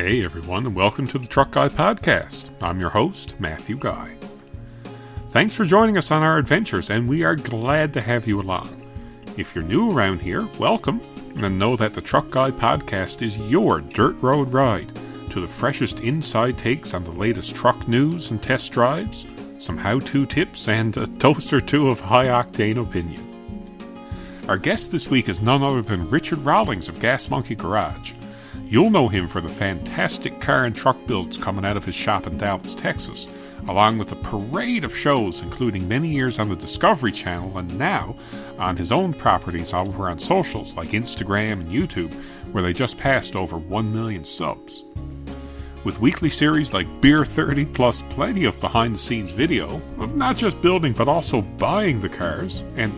Hey everyone, and welcome to the Truck Guy Podcast. I'm your host, Matthew Guy. Thanks for joining us on our adventures, and we are glad to have you along. If you're new around here, welcome, and know that the Truck Guy Podcast is your dirt road ride to the freshest inside takes on the latest truck news and test drives, some how to tips, and a dose or two of high octane opinion. Our guest this week is none other than Richard Rawlings of Gas Monkey Garage. You'll know him for the fantastic car and truck builds coming out of his shop in Dallas, Texas, along with a parade of shows, including many years on the Discovery Channel and now on his own properties over on socials like Instagram and YouTube, where they just passed over 1 million subs. With weekly series like Beer 30 plus plenty of behind the scenes video of not just building but also buying the cars and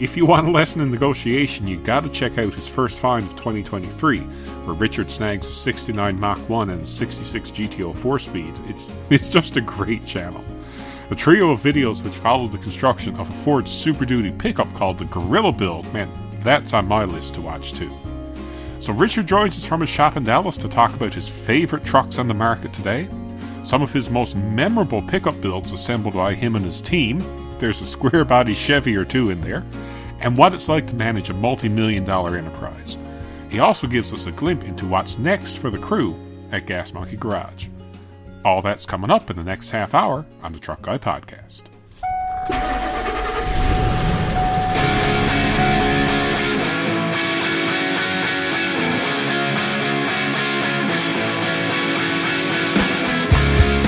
if you want a lesson in negotiation, you gotta check out his first find of 2023, where Richard snags a 69 Mach 1 and 66 GTO 4 speed. It's, it's just a great channel. A trio of videos which followed the construction of a Ford Super Duty pickup called the Gorilla Build, man, that's on my list to watch too. So Richard joins us from his shop in Dallas to talk about his favorite trucks on the market today, some of his most memorable pickup builds assembled by him and his team, there's a square body Chevy or two in there, and what it's like to manage a multi million dollar enterprise. He also gives us a glimpse into what's next for the crew at Gas Monkey Garage. All that's coming up in the next half hour on the Truck Guy Podcast.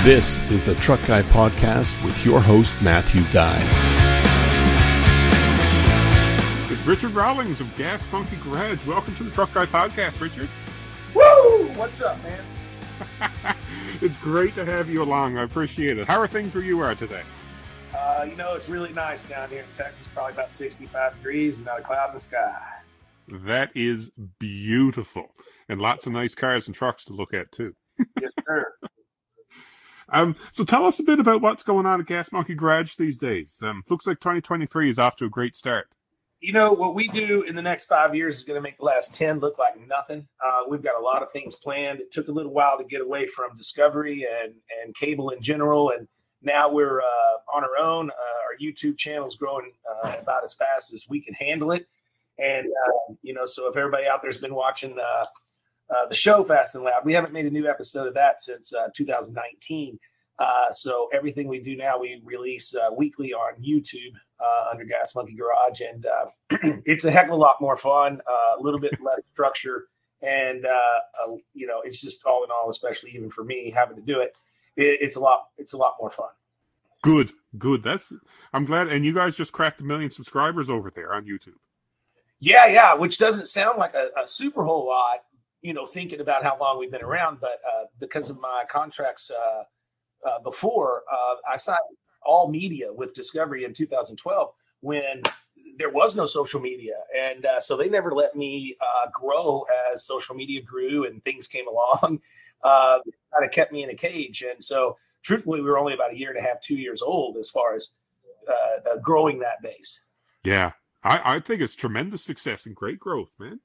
This is the Truck Guy Podcast with your host, Matthew Guy. Richard Rawlings of Gas Monkey Garage. Welcome to the Truck Guy Podcast, Richard. Woo! What's up, man? it's great to have you along. I appreciate it. How are things where you are today? Uh, you know, it's really nice down here in Texas, probably about 65 degrees and not a cloud in the sky. That is beautiful. And lots of nice cars and trucks to look at, too. yes, sir. Um, so tell us a bit about what's going on at Gas Monkey Garage these days. Um, looks like 2023 is off to a great start. You know what we do in the next five years is going to make the last ten look like nothing. Uh, we've got a lot of things planned. It took a little while to get away from Discovery and and cable in general, and now we're uh, on our own. Uh, our YouTube channel is growing uh, about as fast as we can handle it, and uh, you know, so if everybody out there's been watching uh, uh, the show Fast and Loud. We haven't made a new episode of that since uh, 2019. Uh, so everything we do now, we release uh, weekly on YouTube uh, under Gas Monkey Garage, and uh, it's a heck of a lot more fun, a little bit less structure, and you know, it's just all in all, especially even for me having to do it, it, it's a lot, it's a lot more fun. Good, good. That's I'm glad. And you guys just cracked a million subscribers over there on YouTube. Yeah, yeah, which doesn't sound like a, a super whole lot, you know, thinking about how long we've been around, but uh, because of my contracts uh, uh, before, uh, I signed all media with Discovery in 2012 when there was no social media, and uh, so they never let me uh, grow as social media grew and things came along. kind of kept me in a cage, and so truthfully, we were only about a year and a half, two years old as far as growing that base. Yeah, I, I think it's tremendous success and great growth, man.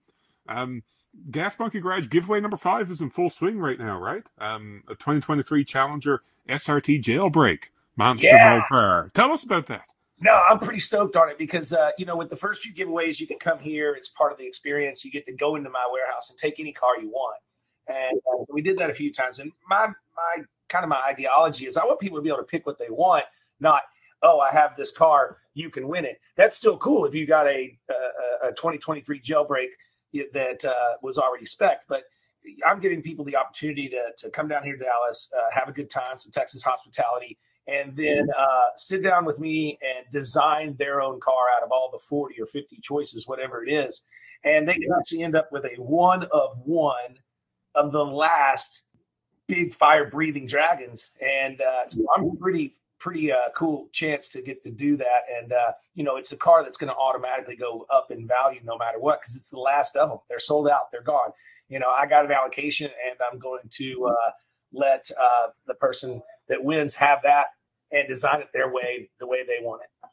Um, Gas Monkey Garage giveaway number five is in full swing right now, right? Um, a 2023 Challenger SRT jailbreak monster Yeah. car. Tell us about that. No, I'm pretty stoked on it because uh, you know, with the first few giveaways, you can come here. It's part of the experience. You get to go into my warehouse and take any car you want, and uh, we did that a few times. And my my kind of my ideology is I want people to be able to pick what they want, not oh I have this car, you can win it. That's still cool if you got a a, a 2023 jailbreak that uh, was already spec, but I'm giving people the opportunity to to come down here to Dallas, uh, have a good time, some Texas hospitality, and then uh, sit down with me and design their own car out of all the 40 or 50 choices, whatever it is, and they can actually end up with a one of one of the last big fire breathing dragons. And uh, so I'm pretty pretty uh, cool chance to get to do that. And uh, you know, it's a car that's going to automatically go up in value no matter what because it's the last of them. They're sold out. They're gone. You know, I got an allocation, and I'm going to uh, let uh, the person that wins have that and design it their way, the way they want it.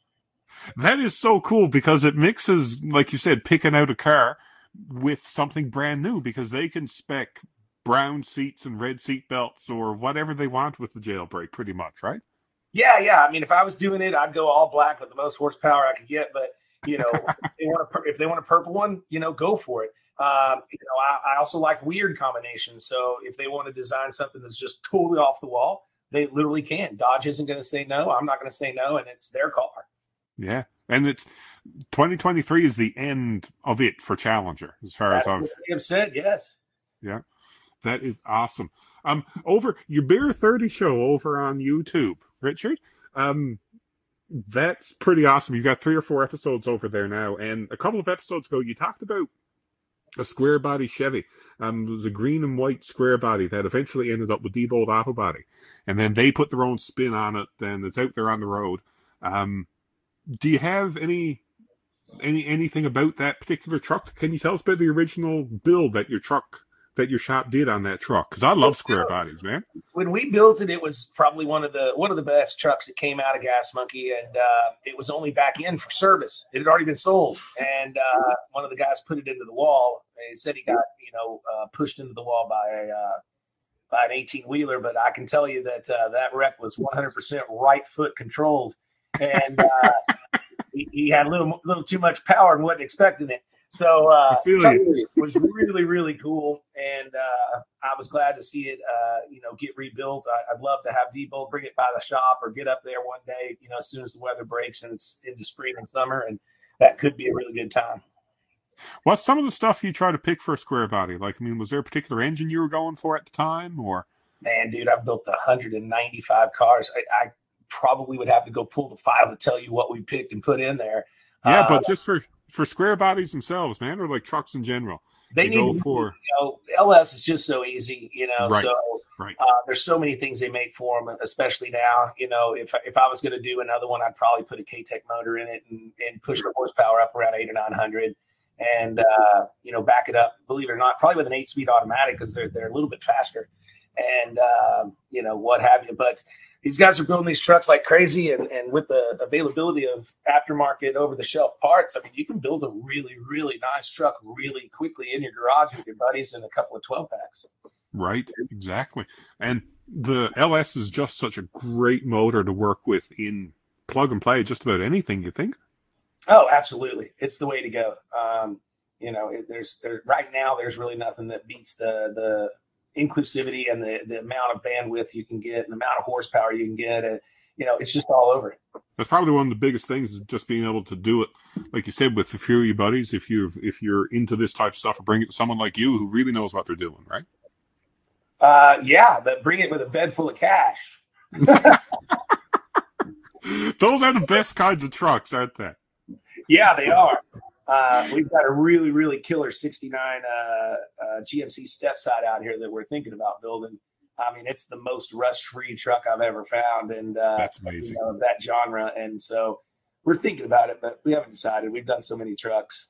That is so cool because it mixes, like you said, picking out a car with something brand new because they can spec brown seats and red seat belts or whatever they want with the jailbreak, pretty much, right? Yeah, yeah. I mean, if I was doing it, I'd go all black with the most horsepower I could get. But you know, if they want a if they want a purple one, you know, go for it. Um, you know, I, I, also like weird combinations. So if they want to design something that's just totally off the wall, they literally can. Dodge isn't going to say no. I'm not going to say no, and it's their car. Yeah, and it's 2023 is the end of it for Challenger, as far That's as I've have said. Yes. Yeah, that is awesome. Um, over your Beer 30 show over on YouTube, Richard. Um, that's pretty awesome. You've got three or four episodes over there now, and a couple of episodes ago, you talked about a square body Chevy. Um, it was a green and white square body that eventually ended up with Diebold Auto Body, and then they put their own spin on it, and it's out there on the road. Um, do you have any any anything about that particular truck? Can you tell us about the original build that your truck that your shop did on that truck? Because I love square bodies, man. When we built it, it was probably one of the one of the best trucks that came out of Gas Monkey, and uh, it was only back in for service. It had already been sold, and uh, one of the guys put it into the wall. He said he got you know uh, pushed into the wall by a uh, by an eighteen wheeler, but I can tell you that uh, that wreck was one hundred percent right foot controlled, and uh, he, he, had a little little too much power and wasn't expecting it. So uh, it was really really cool, and uh, I was glad to see it. Uh, you know, get rebuilt. I, would love to have Diebold bring it by the shop or get up there one day. You know, as soon as the weather breaks and it's into spring and summer, and that could be a really good time. What's some of the stuff you try to pick for a square body? Like, I mean, was there a particular engine you were going for at the time, or? Man, dude, I've built 195 cars. I, I probably would have to go pull the file to tell you what we picked and put in there. Yeah, uh, but just for for square bodies themselves, man, or like trucks in general. They need go for you know LS is just so easy, you know. Right, so right. Uh, there's so many things they make for them, especially now. You know, if if I was going to do another one, I'd probably put a Katech motor in it and, and push the horsepower up around eight or nine hundred, and uh, you know back it up. Believe it or not, probably with an eight speed automatic because they're they're a little bit faster, and uh, you know what have you. But these guys are building these trucks like crazy and, and with the availability of aftermarket over the shelf parts i mean you can build a really really nice truck really quickly in your garage with your buddies in a couple of 12 packs. Right exactly. And the ls is just such a great motor to work with in plug and play just about anything you think? Oh absolutely. It's the way to go. Um, you know there's there, right now there's really nothing that beats the the inclusivity and the, the amount of bandwidth you can get and the amount of horsepower you can get. And, you know, it's just all over. It. That's probably one of the biggest things is just being able to do it, like you said, with a few of your buddies. If you're, if you're into this type of stuff, bring it to someone like you who really knows what they're doing, right? Uh, yeah, but bring it with a bed full of cash. Those are the best kinds of trucks, aren't they? Yeah, they are. Uh, we've got a really, really killer 69 uh, uh, GMC step side out here that we're thinking about building. I mean, it's the most rust free truck I've ever found. And uh, that's amazing. You know, that genre. And so we're thinking about it, but we haven't decided. We've done so many trucks.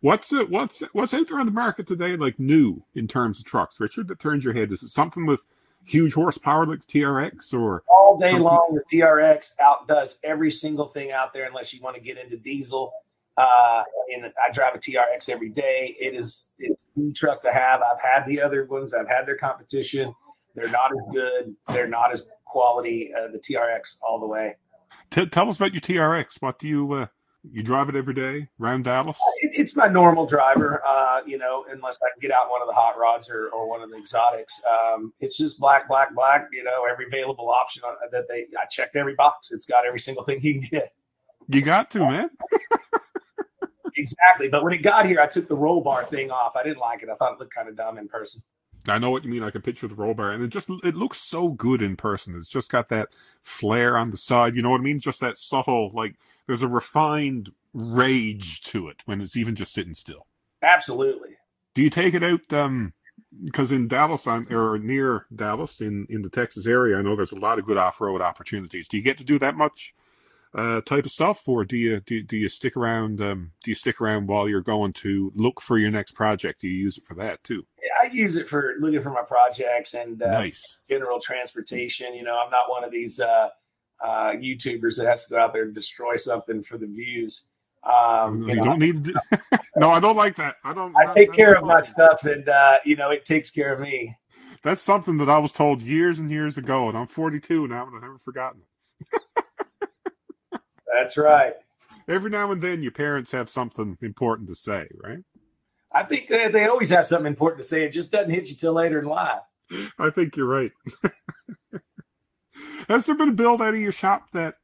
What's it, what's what's out there on the market today, like new in terms of trucks, Richard? That turns your head. Is it something with huge horsepower like the TRX, or all day something? long? The TRX outdoes every single thing out there, unless you want to get into diesel. Uh, and I drive a TRX every day. It is it's a truck to have. I've had the other ones. I've had their competition. They're not as good. They're not as quality. Uh, the TRX all the way. T- tell us about your TRX. What do you uh, You drive it every day around Dallas? It, it's my normal driver, uh, you know, unless I can get out one of the hot rods or, or one of the exotics. Um, it's just black, black, black, you know, every available option that they, I checked every box. It's got every single thing you can get. You got to, man. exactly. But when it got here, I took the roll bar thing off. I didn't like it. I thought it looked kind of dumb in person. I know what you mean. I can picture the roll bar, and it just it looks so good in person. It's just got that flare on the side. You know what I mean? Just that subtle, like there's a refined rage to it when it's even just sitting still. Absolutely. Do you take it out? Um, because in Dallas, I'm, or near Dallas, in in the Texas area, I know there's a lot of good off road opportunities. Do you get to do that much? Uh, type of stuff, or do you do, do you stick around? Um, do you stick around while you're going to look for your next project? Do you use it for that too? Yeah, I use it for looking for my projects and uh, nice general transportation. You know, I'm not one of these uh, uh, YouTubers that has to go out there and destroy something for the views. Um, you, you know, don't need to. Do... no, I don't like that. I don't. I take care of my stuff, and uh, you know, it takes care of me. That's something that I was told years and years ago, and I'm 42 now, and I've never forgotten it. That's right. Every now and then, your parents have something important to say, right? I think they always have something important to say. It just doesn't hit you till later in life. I think you're right. Has there been a build out of your shop that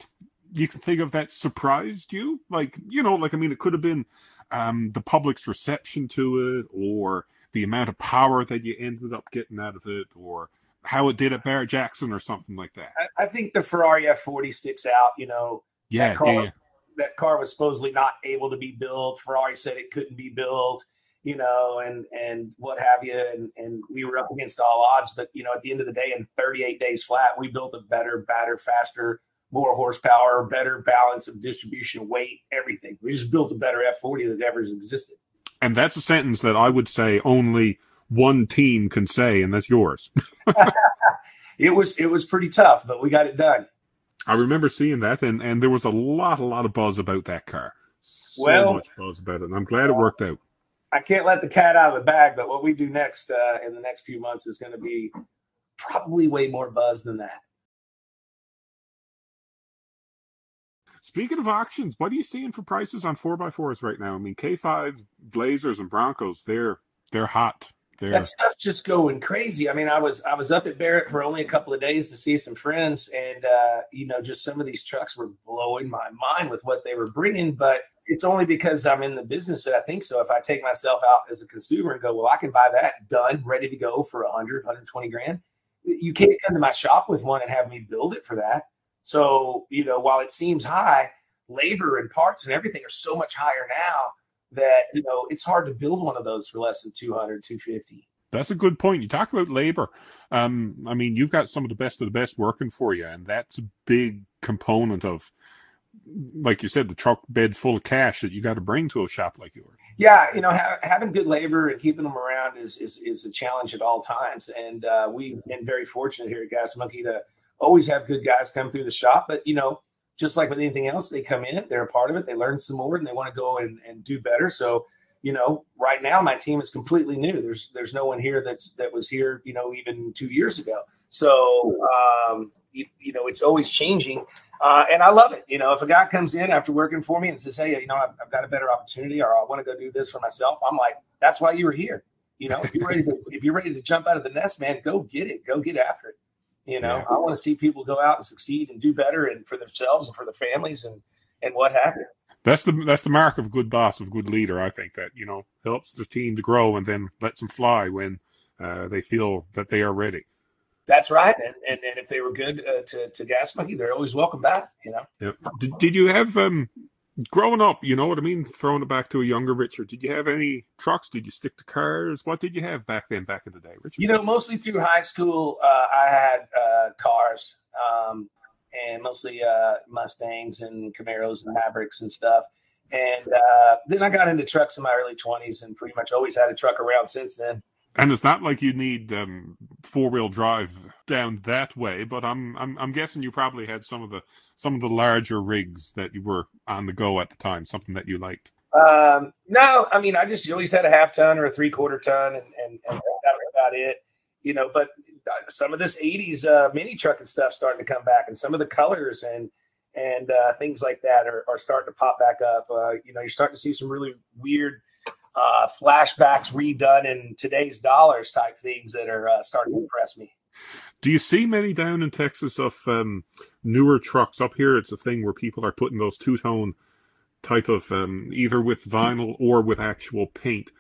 you can think of that surprised you? Like, you know, like I mean, it could have been um, the public's reception to it, or the amount of power that you ended up getting out of it, or how it did at Barrett Jackson, or something like that. I, I think the Ferrari F40 sticks out. You know, yeah, that car, yeah. that car was supposedly not able to be built. Ferrari said it couldn't be built, you know, and and what have you. And and we were up against all odds. But you know, at the end of the day, in 38 days flat, we built a better, better, faster, more horsepower, better balance of distribution, weight, everything. We just built a better F40 that ever existed. And that's a sentence that I would say only one team can say, and that's yours. it was it was pretty tough, but we got it done. I remember seeing that, and, and there was a lot, a lot of buzz about that car. So well, much buzz about it, and I'm glad it worked out. I can't let the cat out of the bag, but what we do next uh, in the next few months is going to be probably way more buzz than that. Speaking of auctions, what are you seeing for prices on four x fours right now? I mean, K five Blazers and Broncos, they're they're hot there. That stuff's just going crazy. I mean, I was I was up at Barrett for only a couple of days to see some friends, and uh, you know, just some of these trucks were blowing my mind with what they were bringing. But it's only because I'm in the business that I think so. If I take myself out as a consumer and go, well, I can buy that done, ready to go for 100, 120 grand. You can't come to my shop with one and have me build it for that. So, you know, while it seems high, labor and parts and everything are so much higher now that you know it's hard to build one of those for less than 200 250 that's a good point. You talk about labor. Um, i mean you've got some of the best of the best working for you and that's a big component of like you said the truck bed full of cash that you got to bring to a shop like yours. Yeah you know ha- having good labor and keeping them around is is, is a challenge at all times and uh, we've been very fortunate here at gas monkey to always have good guys come through the shop but you know just like with anything else, they come in, they're a part of it, they learn some more, and they want to go and, and do better. So, you know, right now my team is completely new. There's there's no one here that's that was here, you know, even two years ago. So, um, you, you know, it's always changing, uh, and I love it. You know, if a guy comes in after working for me and says, "Hey, you know, I've, I've got a better opportunity, or I want to go do this for myself," I'm like, "That's why you were here." You know, if you're ready to if you're ready to jump out of the nest, man, go get it. Go get after it. You know, yeah. I want to see people go out and succeed and do better and for themselves and for their families and and what have you. That's the that's the mark of a good boss, of a good leader. I think that you know helps the team to grow and then lets them fly when uh, they feel that they are ready. That's right, and and, and if they were good uh, to to Gas Monkey, they're always welcome back. You know. Yep. Did, did you have um growing up, you know what I mean? Throwing it back to a younger Richard, did you have any trucks? Did you stick to cars? What did you have back then, back in the day, Richard? You know, mostly through high school, uh, I had uh, cars um, and mostly uh, Mustangs and Camaros and Mavericks and stuff. And uh, then I got into trucks in my early 20s and pretty much always had a truck around since then. And it's not like you need um, four wheel drive down that way, but I'm I'm I'm guessing you probably had some of the some of the larger rigs that you were on the go at the time, something that you liked. Um, no, I mean I just always had a half ton or a three quarter ton, and, and, and that was about it, you know. But some of this '80s uh, mini truck and stuff starting to come back, and some of the colors and and uh, things like that are, are starting to pop back up. Uh, you know, you're starting to see some really weird uh, flashbacks redone in today's dollars type things that are uh, starting to impress me. Do you see many down in Texas of um, newer trucks up here? It's a thing where people are putting those two tone type of um, either with vinyl or with actual paint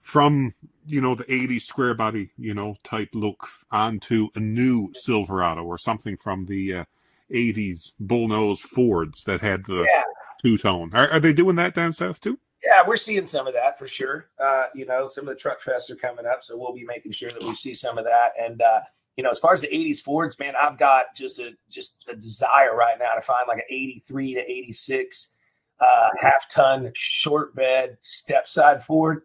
from you know the 80s square body you know type look onto a new Silverado or something from the uh, 80s bullnose Fords that had the yeah. two tone. Are, are, they doing that down south too? Yeah, we're seeing some of that for sure. Uh, you know, some of the truck fests are coming up, so we'll be making sure that we see some of that. And uh, you know, as far as the '80s Fords, man, I've got just a just a desire right now to find like an '83 to '86 uh, half ton short bed step side Ford.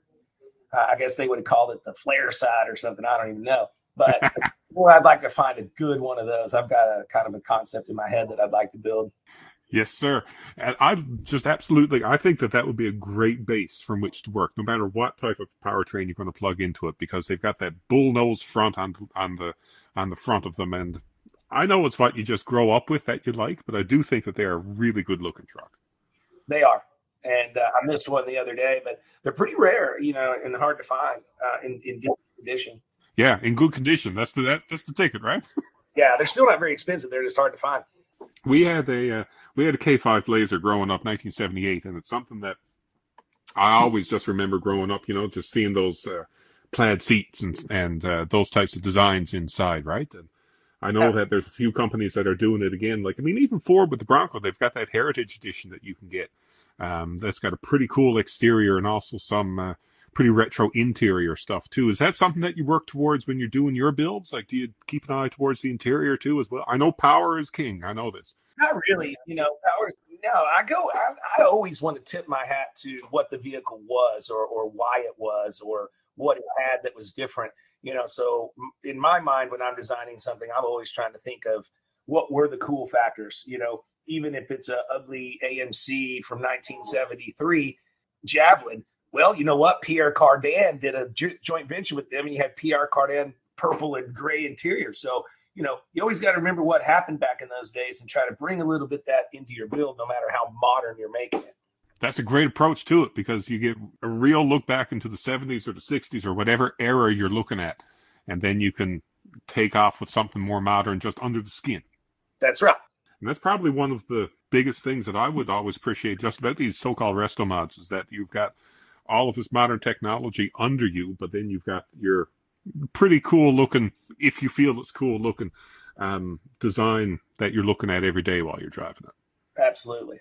Uh, I guess they would have called it the flare side or something. I don't even know. But boy, I'd like to find a good one of those. I've got a kind of a concept in my head that I'd like to build. Yes, sir. And I just absolutely, I think that that would be a great base from which to work, no matter what type of powertrain you're going to plug into it, because they've got that bull nose front on on the on the front of them, and I know it's what you just grow up with that you like, but I do think that they're a really good looking truck. They are, and uh, I missed one the other day, but they're pretty rare, you know, and hard to find uh, in in good condition. Yeah, in good condition. That's the that, that's the ticket, right? yeah, they're still not very expensive. They're just hard to find. We had a uh, we had a K5 Blazer growing up, 1978, and it's something that I always just remember growing up. You know, just seeing those uh, plaid seats and and uh, those types of designs inside, right? And I know yeah. that there's a few companies that are doing it again. Like I mean, even Ford with the Bronco, they've got that Heritage Edition that you can get. Um, that's got a pretty cool exterior and also some uh, pretty retro interior stuff too. Is that something that you work towards when you're doing your builds? Like, do you keep an eye towards the interior too as well? I know power is king. I know this. Not really. You know, power. No, I go. I, I always want to tip my hat to what the vehicle was, or or why it was, or what it had that was different. You know, so in my mind, when I'm designing something, I'm always trying to think of what were the cool factors. You know, even if it's a ugly AMC from 1973 Javelin, well, you know what? Pierre Cardin did a joint venture with them, and you had Pierre Cardin purple and gray interior. So, you know, you always got to remember what happened back in those days and try to bring a little bit that into your build, no matter how modern you're making it. That's a great approach to it because you get a real look back into the 70s or the 60s or whatever era you're looking at. And then you can take off with something more modern just under the skin. That's right. And that's probably one of the biggest things that I would always appreciate just about these so called resto mods is that you've got all of this modern technology under you, but then you've got your pretty cool looking, if you feel it's cool looking, um, design that you're looking at every day while you're driving it. Absolutely.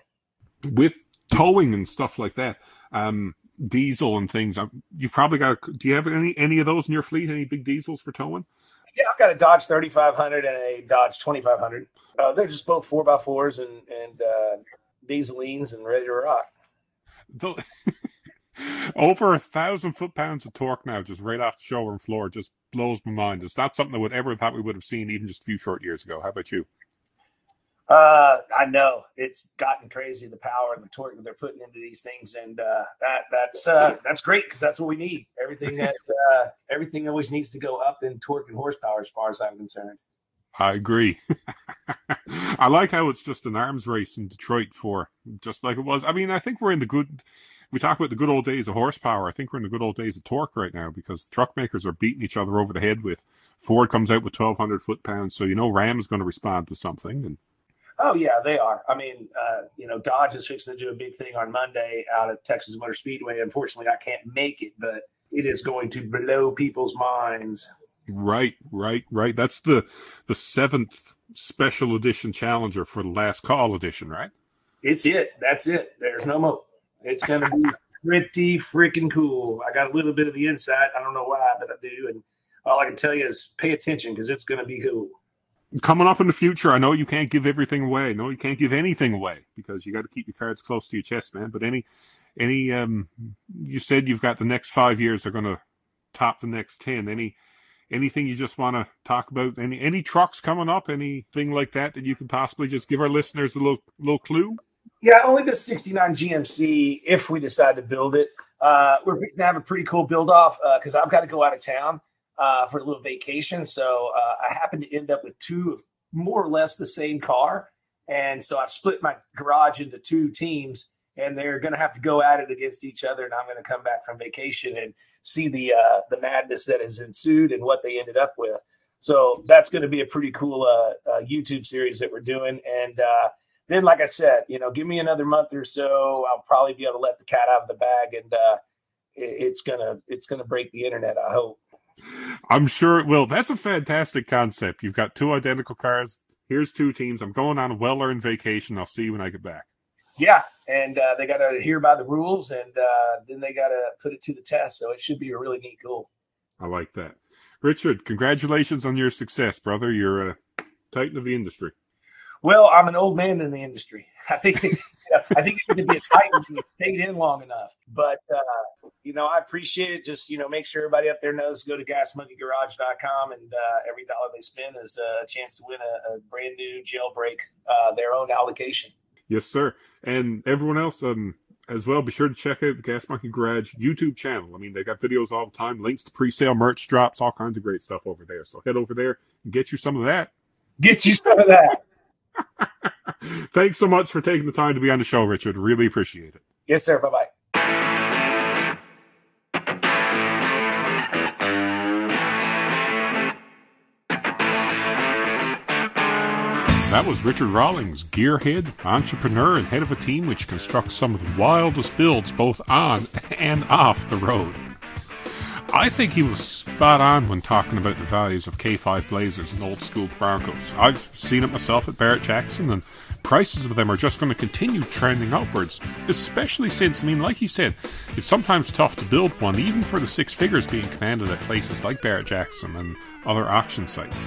With towing and stuff like that, um, diesel and things, um, you've probably got. Do you have any any of those in your fleet? Any big diesels for towing? Yeah, I've got a Dodge 3500 and a Dodge 2500. Uh, they're just both four x fours and and uh, dieselines and ready to rock. Over a thousand foot pounds of torque now, just right off the showroom floor, just blows my mind. It's not something I would ever thought we would have seen even just a few short years ago. How about you? Uh, I know it's gotten crazy the power and the torque that they're putting into these things, and uh, that that's uh, that's great because that's what we need. Everything that uh, everything always needs to go up in torque and horsepower, as far as I'm concerned. I agree. I like how it's just an arms race in Detroit for just like it was. I mean, I think we're in the good we talk about the good old days of horsepower. I think we're in the good old days of torque right now because the truck makers are beating each other over the head with Ford comes out with 1,200 foot pounds. So, you know, Ram's going to respond to something. And Oh, yeah, they are. I mean, uh, you know, Dodge is fixing to do a big thing on Monday out at Texas Motor Speedway. Unfortunately, I can't make it, but it is going to blow people's minds. Right, right, right. That's the the seventh special edition Challenger for the last call edition, right? It's it. That's it. There's no more. It's going to be pretty freaking cool. I got a little bit of the insight. I don't know why, but I do. And all I can tell you is pay attention because it's going to be cool. Coming up in the future, I know you can't give everything away. No, you can't give anything away because you got to keep your cards close to your chest, man. But any, any, um, you said you've got the next five years are going to top the next ten. Any, anything you just want to talk about? Any, any trucks coming up? Anything like that that you could possibly just give our listeners a little, little clue? Yeah, only the 69 GMC if we decide to build it. Uh, we're going to have a pretty cool build off uh, because uh, I've got to go out of town uh, for a little vacation. So uh, I happen to end up with two of more or less the same car. And so I've split my garage into two teams, and they're going to have to go at it against each other. And I'm going to come back from vacation and see the uh, the madness that has ensued and what they ended up with. So that's going to be a pretty cool uh, uh, YouTube series that we're doing. And uh, then, like I said, you know, give me another month or so, I'll probably be able to let the cat out of the bag, and uh, it, it's gonna it's gonna break the internet. I hope. I'm sure it will. That's a fantastic concept. You've got two identical cars. Here's two teams. I'm going on a well earned vacation. I'll see you when I get back. Yeah, and uh, they got to adhere by the rules, and uh, then they got to put it to the test. So it should be a really neat goal. I like that. Richard, congratulations on your success, brother. You're a titan of the industry. Well, I'm an old man in the industry. I think I think you can be a titan if you stayed in long enough. But uh, you know, I appreciate it. Just you know, make sure everybody up there knows. Go to gasmonkeygarage.com, and uh, every dollar they spend is a chance to win a, a brand new jailbreak, uh, their own allocation. Yes, sir. And everyone else, um, as well, be sure to check out the Gas Monkey Garage YouTube channel. I mean, they got videos all the time, links to pre-sale merch drops, all kinds of great stuff over there. So head over there and get you some of that. Get you some of that. Thanks so much for taking the time to be on the show, Richard. Really appreciate it. Yes, sir. Bye bye. That was Richard Rawlings, gearhead, entrepreneur, and head of a team which constructs some of the wildest builds both on and off the road. I think he was spot on when talking about the values of K5 Blazers and old school Broncos. I've seen it myself at Barrett Jackson, and prices of them are just going to continue trending upwards, especially since, I mean, like he said, it's sometimes tough to build one, even for the six figures being commanded at places like Barrett Jackson and other auction sites.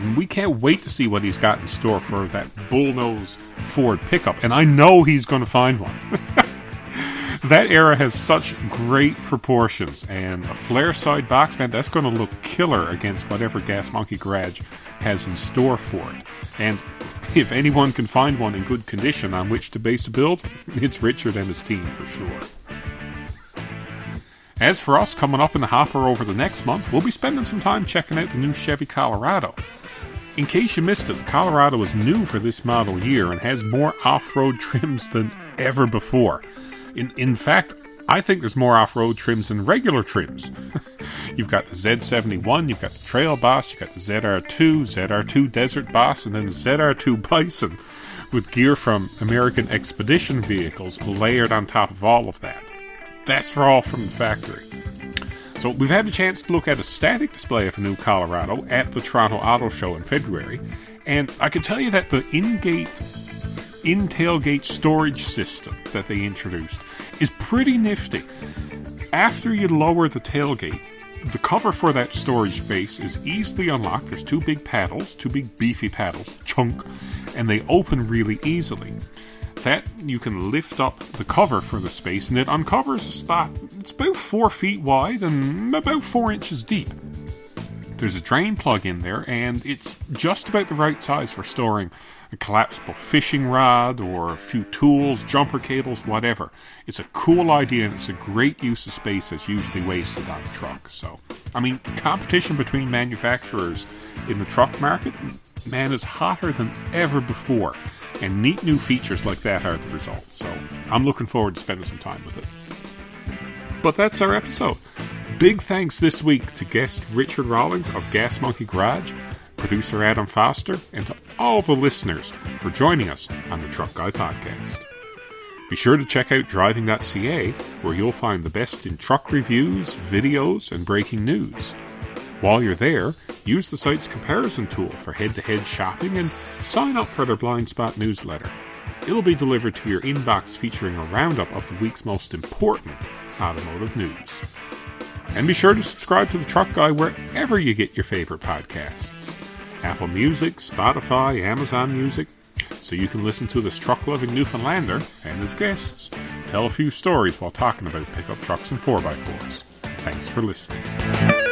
And we can't wait to see what he's got in store for that bullnose Ford pickup, and I know he's going to find one. that era has such great proportions, and a flare side box man that's going to look killer against whatever Gas Monkey Garage has in store for it. And if anyone can find one in good condition on which to base a build, it's Richard and his team for sure. As for us coming up in the hopper over the next month, we'll be spending some time checking out the new Chevy Colorado. In case you missed it, Colorado is new for this model year and has more off road trims than ever before. In, in fact, I think there's more off road trims than regular trims. you've got the Z71, you've got the Trail Boss, you've got the ZR2, ZR2 Desert Boss, and then the ZR2 Bison, with gear from American Expedition vehicles layered on top of all of that. That's all from the factory. So we've had the chance to look at a static display of a new Colorado at the Toronto Auto Show in February, and I can tell you that the in-gate, in-tailgate storage system that they introduced is pretty nifty. After you lower the tailgate, the cover for that storage space is easily unlocked. There's two big paddles, two big beefy paddles, chunk, and they open really easily that, you can lift up the cover for the space and it uncovers a spot. It's about four feet wide and about four inches deep. There's a drain plug in there, and it's just about the right size for storing a collapsible fishing rod or a few tools, jumper cables, whatever. It's a cool idea and it's a great use of space that's usually wasted on a truck. So, I mean, competition between manufacturers in the truck market, man, is hotter than ever before and neat new features like that are the result. So I'm looking forward to spending some time with it. But that's our episode. Big thanks this week to guest Richard Rawlings of Gas Monkey Garage, producer Adam Foster, and to all the listeners for joining us on the Truck Guy Podcast. Be sure to check out driving.ca, where you'll find the best in truck reviews, videos, and breaking news. While you're there, use the site's comparison tool for head to head shopping and sign up for their Blind Spot newsletter. It'll be delivered to your inbox featuring a roundup of the week's most important automotive news. And be sure to subscribe to The Truck Guy wherever you get your favorite podcasts Apple Music, Spotify, Amazon Music, so you can listen to this truck loving Newfoundlander and his guests tell a few stories while talking about pickup trucks and 4x4s. Thanks for listening.